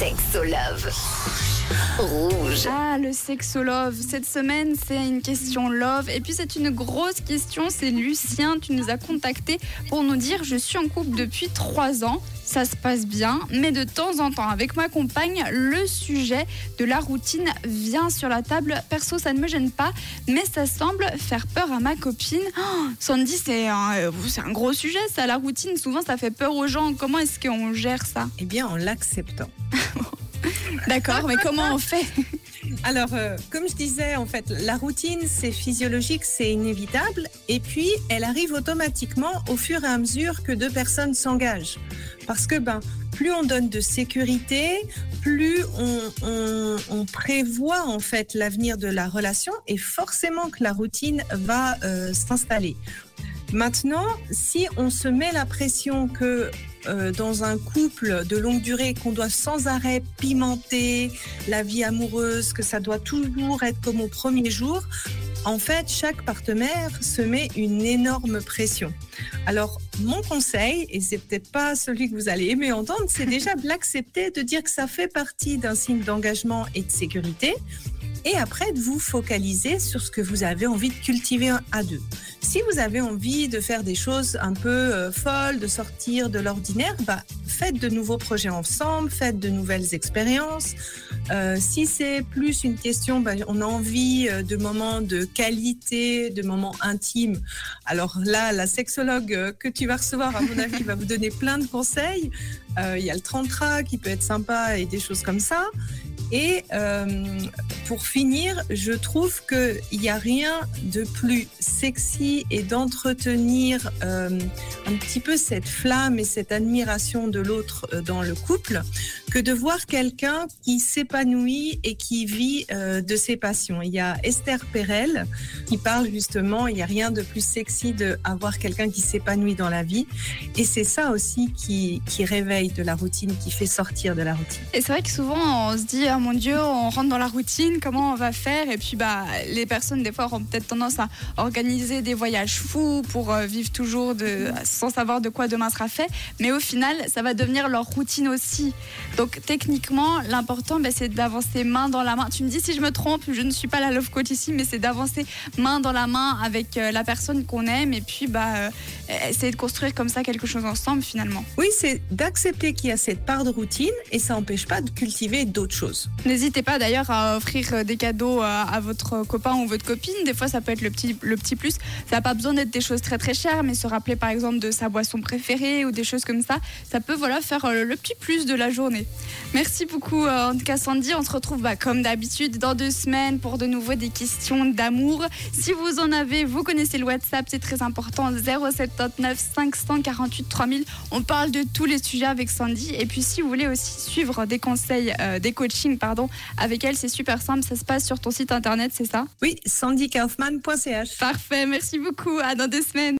Sexolove. Rouge. Ah, le sexolove. Cette semaine, c'est une question love. Et puis, c'est une grosse question. C'est Lucien. Tu nous as contacté pour nous dire Je suis en couple depuis trois ans. Ça se passe bien. Mais de temps en temps, avec ma compagne, le sujet de la routine vient sur la table. Perso, ça ne me gêne pas. Mais ça semble faire peur à ma copine. Oh, Sandy, c'est un, euh, c'est un gros sujet, ça. La routine, souvent, ça fait peur aux gens. Comment est-ce qu'on gère ça? Eh bien, en l'acceptant. D'accord, mais comment on fait? Alors, euh, comme je disais, en fait, la routine, c'est physiologique, c'est inévitable. Et puis, elle arrive automatiquement au fur et à mesure que deux personnes s'engagent. Parce que, ben, plus on donne de sécurité, plus on, prévoit, en fait, l'avenir de la relation et forcément que la routine va euh, s'installer. Maintenant, si on se met la pression que euh, dans un couple de longue durée, qu'on doit sans arrêt pimenter la vie amoureuse, que ça doit toujours être comme au premier jour, en fait, chaque partenaire se met une énorme pression. Alors, mon conseil, et c'est peut-être pas celui que vous allez aimer entendre, c'est déjà de l'accepter, de dire que ça fait partie d'un signe d'engagement et de sécurité, et après de vous focaliser sur ce que vous avez envie de cultiver à deux. Si vous avez envie de faire des choses un peu euh, folles, de sortir de l'ordinaire, bah, faites de nouveaux projets ensemble, faites de nouvelles expériences. Euh, si c'est plus une question, bah, on a envie euh, de moments de qualité, de moments intimes. Alors là, la sexologue que tu vas recevoir, à mon avis, va vous donner plein de conseils. Il y a le tantra qui peut être sympa et des choses comme ça. Et euh, pour finir, je trouve qu'il n'y a rien de plus sexy et d'entretenir euh, un petit peu cette flamme et cette admiration de l'autre euh, dans le couple que de voir quelqu'un qui s'épanouit et qui vit euh, de ses passions. Il y a Esther Perel qui parle justement, il n'y a rien de plus sexy d'avoir quelqu'un qui s'épanouit dans la vie. Et c'est ça aussi qui, réveille de la routine, qui fait sortir de la routine. Et c'est vrai que souvent on se dit ah mon dieu on rentre dans la routine comment on va faire? Et puis bah les personnes des fois ont peut-être tendance à organiser des voyages fous pour euh, vivre toujours de, sans savoir de quoi demain sera fait mais au final ça va devenir leur routine aussi donc techniquement l'important bah, c'est d'avancer main dans la main tu me dis si je me trompe je ne suis pas la love coach ici mais c'est d'avancer main dans la main avec euh, la personne qu'on aime et puis bah euh, essayer de construire comme ça quelque chose ensemble finalement Oui, c'est d'accepter qu'il y a cette part de routine et ça n'empêche pas de cultiver d'autres choses. N'hésitez pas d'ailleurs à offrir euh, des cadeaux à, à votre copain ou votre copine. Des fois, ça peut être le petit, le petit plus. Ça n'a pas besoin d'être des choses très très chères, mais se rappeler par exemple de sa boisson préférée ou des choses comme ça, ça peut voilà faire euh, le petit plus de la journée. Merci beaucoup euh, en tout cas Sandy. On se retrouve bah, comme d'habitude dans deux semaines pour de nouveau des questions d'amour. Si vous en avez, vous connaissez le WhatsApp, c'est très important. 079 548 3000. On parle de tous les sujets avec Sandy. Et puis si vous voulez aussi suivre des conseils, euh, des coachings pardon, avec elle, c'est super simple. Ça se passe sur ton site internet, c'est ça? Oui, sandykaufman.ch. Parfait. Merci beaucoup. À dans deux semaines.